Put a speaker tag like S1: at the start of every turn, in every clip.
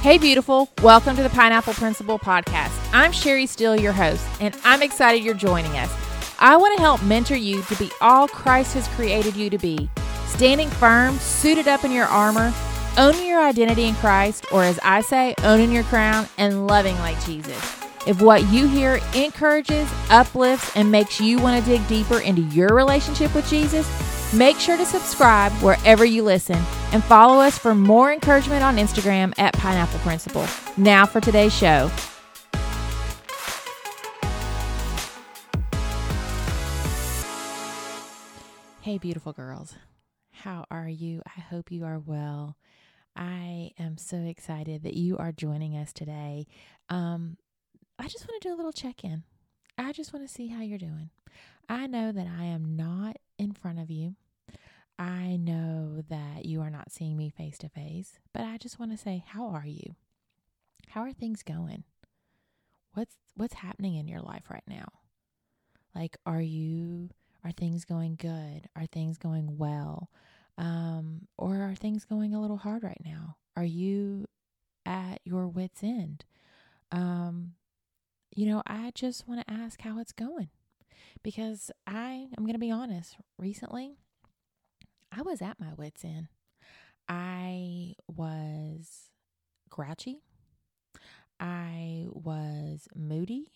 S1: Hey, beautiful. Welcome to the Pineapple Principle Podcast. I'm Sherry Steele, your host, and I'm excited you're joining us. I want to help mentor you to be all Christ has created you to be standing firm, suited up in your armor, owning your identity in Christ, or as I say, owning your crown and loving like Jesus. If what you hear encourages, uplifts, and makes you want to dig deeper into your relationship with Jesus, Make sure to subscribe wherever you listen and follow us for more encouragement on Instagram at Pineapple Principle. Now for today's show. Hey, beautiful girls. How are you? I hope you are well. I am so excited that you are joining us today. Um, I just want to do a little check in. I just want to see how you're doing. I know that I am not in front of you. I know that you are not seeing me face to face, but I just want to say, how are you? How are things going? What's what's happening in your life right now? Like are you are things going good? Are things going well? Um, or are things going a little hard right now? Are you at your wits end? Um, you know, I just want to ask how it's going because I am going to be honest. Recently, I was at my wits' end. I was grouchy. I was moody.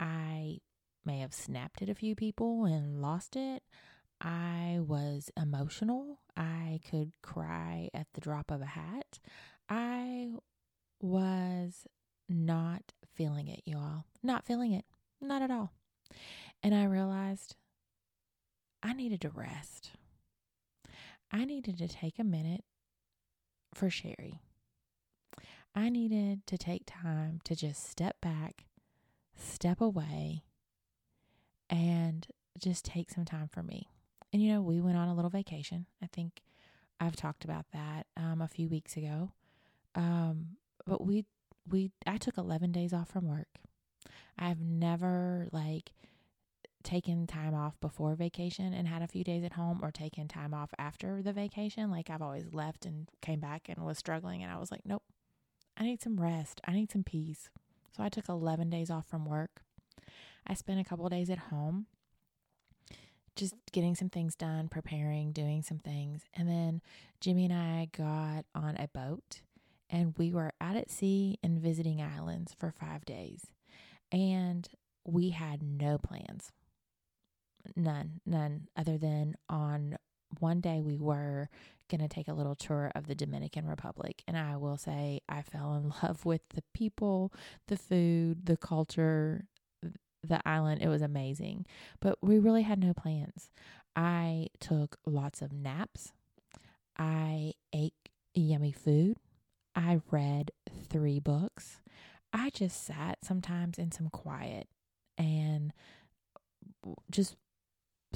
S1: I may have snapped at a few people and lost it. I was emotional. I could cry at the drop of a hat. I was not feeling it, y'all. Not feeling it. Not at all. And I realized I needed to rest. I needed to take a minute for Sherry. I needed to take time to just step back, step away, and just take some time for me. And you know, we went on a little vacation. I think I've talked about that um, a few weeks ago. Um, but we we I took 11 days off from work. I've never like taken time off before vacation and had a few days at home or taken time off after the vacation. Like I've always left and came back and was struggling and I was like, nope. I need some rest. I need some peace. So I took 11 days off from work. I spent a couple days at home just getting some things done, preparing, doing some things. And then Jimmy and I got on a boat and we were out at sea and visiting islands for five days. And we had no plans. None, none, other than on one day we were going to take a little tour of the Dominican Republic. And I will say, I fell in love with the people, the food, the culture, the island. It was amazing. But we really had no plans. I took lots of naps. I ate yummy food. I read three books. I just sat sometimes in some quiet and just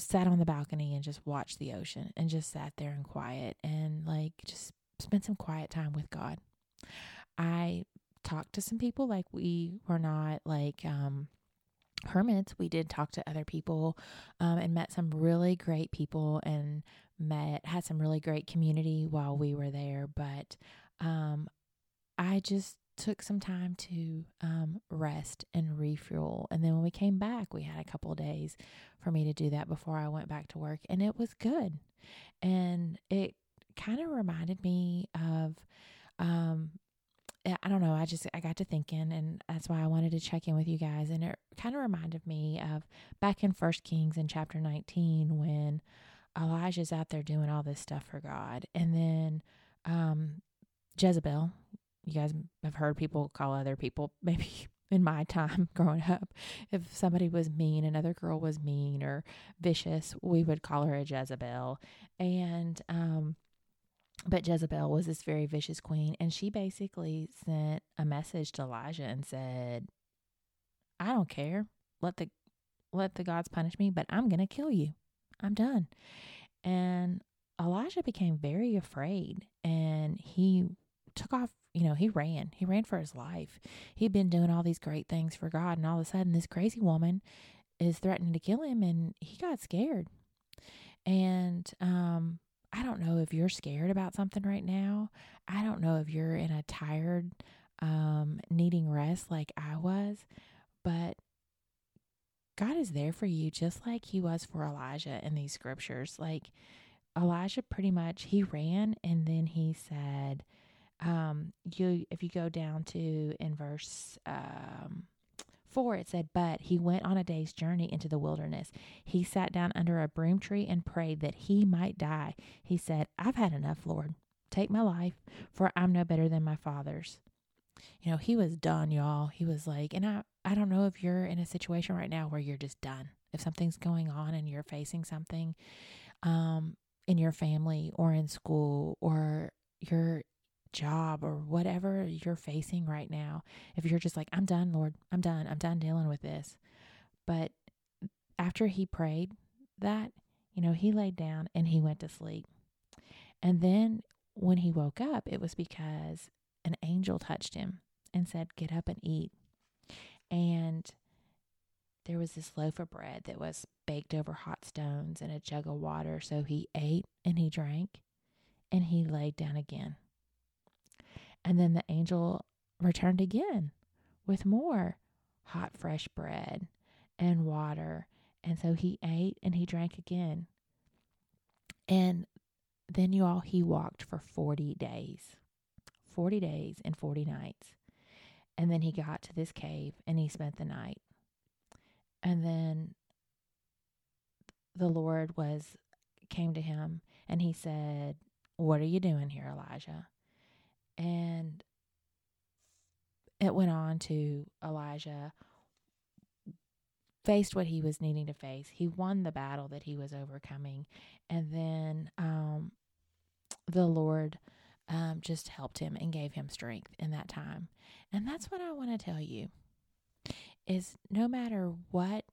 S1: sat on the balcony and just watched the ocean and just sat there in quiet and like just spent some quiet time with God. I talked to some people like we were not like um hermits. We did talk to other people um and met some really great people and met had some really great community while we were there, but um I just took some time to um, rest and refuel. And then when we came back, we had a couple days for me to do that before I went back to work. And it was good. And it kind of reminded me of, um, I don't know, I just, I got to thinking, and that's why I wanted to check in with you guys. And it kind of reminded me of back in First Kings in chapter 19 when Elijah's out there doing all this stuff for God. And then, um, Jezebel, you guys have heard people call other people maybe in my time growing up if somebody was mean another girl was mean or vicious we would call her a jezebel. And um but Jezebel was this very vicious queen and she basically sent a message to Elijah and said I don't care. Let the let the gods punish me but I'm to kill you. I'm done. And Elijah became very afraid and he took off you know, he ran. He ran for his life. He'd been doing all these great things for God, and all of a sudden, this crazy woman is threatening to kill him, and he got scared. And um, I don't know if you're scared about something right now. I don't know if you're in a tired, um, needing rest like I was, but God is there for you just like he was for Elijah in these scriptures. Like Elijah pretty much he ran and then he said, um, you if you go down to in verse um 4 it said but he went on a day's journey into the wilderness. He sat down under a broom tree and prayed that he might die. He said i've had enough lord. Take my life for i'm no better than my father's you know he was done y'all. He was like and i i don't know if you're in a situation right now where you're just done. If something's going on and you're facing something um in your family or in school or your job or whatever you're facing right now, if you're just like, I'm done, Lord, I'm done, I'm done dealing with this. But after he prayed that, you know, he laid down and he went to sleep. And then when he woke up, it was because an angel touched him and said, Get up and eat. And there was this loaf of bread that was baked over hot stones and a jug of water. So he ate and he drank and he laid down again. And then the angel returned again with more hot, fresh bread and water. And so he ate and he drank again. And then you all, he walked for 40 days 40 days and 40 nights. And then he got to this cave and he spent the night. And then the Lord was came to him and he said, What are you doing here, Elijah? And it went on to Elijah faced what he was needing to face. He won the battle that he was overcoming. And then um, the Lord um, just helped him and gave him strength in that time. And that's what I want to tell you is no matter what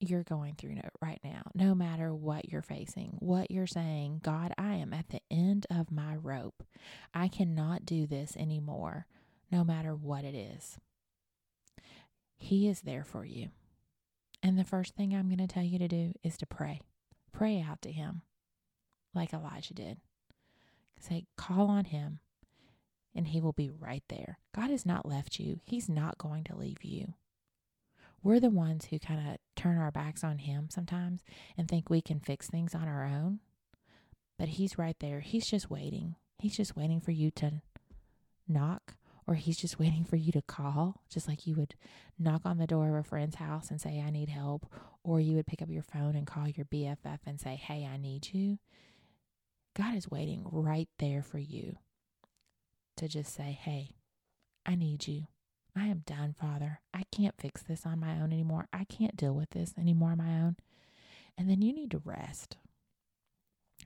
S1: you're going through right now, no matter what you're facing, what you're saying, God, I am at the end of my rope. I cannot do this anymore, no matter what it is. He is there for you. And the first thing I'm going to tell you to do is to pray. Pray out to Him like Elijah did. Say, call on Him, and He will be right there. God has not left you, He's not going to leave you we're the ones who kind of turn our backs on him sometimes and think we can fix things on our own. But he's right there. He's just waiting. He's just waiting for you to knock, or he's just waiting for you to call, just like you would knock on the door of a friend's house and say, I need help, or you would pick up your phone and call your BFF and say, Hey, I need you. God is waiting right there for you to just say, Hey, I need you. I am done, Father. I can't fix this on my own anymore. I can't deal with this anymore on my own. And then you need to rest.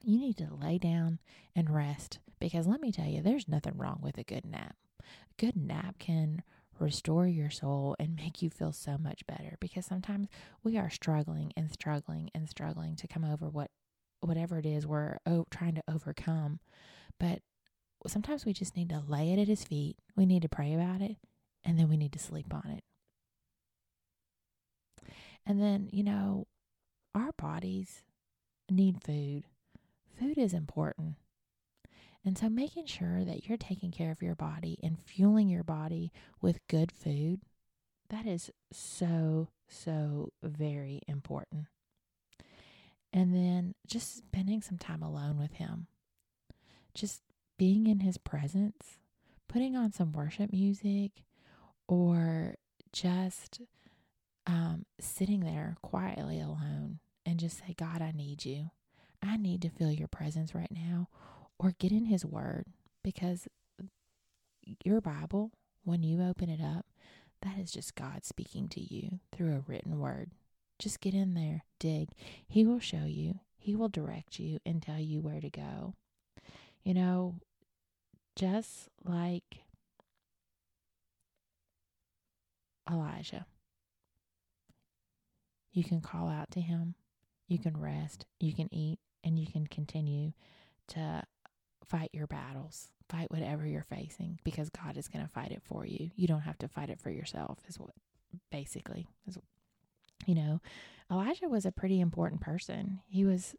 S1: You need to lay down and rest because let me tell you, there's nothing wrong with a good nap. A good nap can restore your soul and make you feel so much better because sometimes we are struggling and struggling and struggling to come over what whatever it is we're o- trying to overcome. But sometimes we just need to lay it at his feet. We need to pray about it and then we need to sleep on it. And then, you know, our bodies need food. Food is important. And so making sure that you're taking care of your body and fueling your body with good food, that is so, so very important. And then just spending some time alone with Him, just being in His presence, putting on some worship music, or just um, sitting there quietly alone and just say, God, I need you. I need to feel your presence right now. Or get in His Word because your Bible, when you open it up, that is just God speaking to you through a written word. Just get in there, dig. He will show you, He will direct you and tell you where to go. You know, just like Elijah. You can call out to him, you can rest, you can eat, and you can continue to fight your battles, fight whatever you're facing because God is going to fight it for you. You don't have to fight it for yourself, is what basically is. You know, Elijah was a pretty important person. He was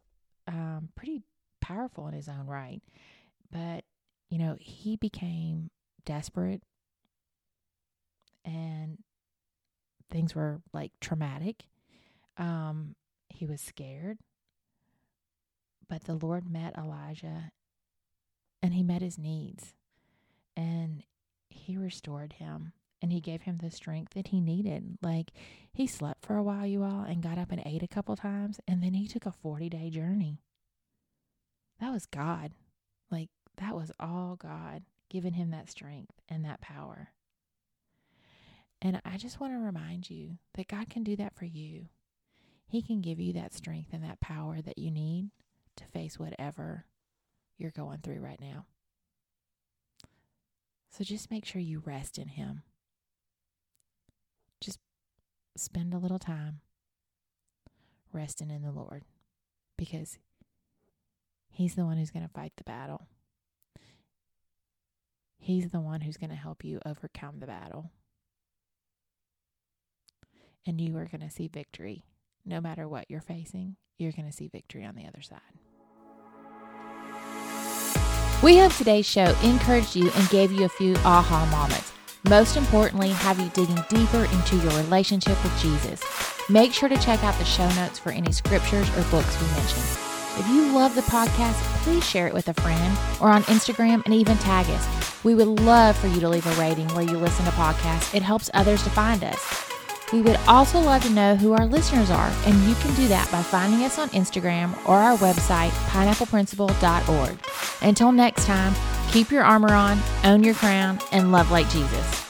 S1: um, pretty powerful in his own right. But, you know, he became desperate and things were like traumatic. Um, he was scared. But the Lord met Elijah and he met his needs and he restored him and he gave him the strength that he needed. Like he slept for a while, you all, and got up and ate a couple times, and then he took a 40 day journey. That was God. Like that was all God giving him that strength and that power. And I just want to remind you that God can do that for you. He can give you that strength and that power that you need to face whatever you're going through right now. So just make sure you rest in Him. Just spend a little time resting in the Lord because He's the one who's going to fight the battle. He's the one who's going to help you overcome the battle. And you are going to see victory. No matter what you're facing, you're going to see victory on the other side. We hope today's show encouraged you and gave you a few aha moments. Most importantly, have you digging deeper into your relationship with Jesus. Make sure to check out the show notes for any scriptures or books we mentioned. If you love the podcast, please share it with a friend or on Instagram and even tag us. We would love for you to leave a rating where you listen to podcasts. It helps others to find us. We would also love to know who our listeners are, and you can do that by finding us on Instagram or our website, pineappleprinciple.org. Until next time, keep your armor on, own your crown, and love like Jesus.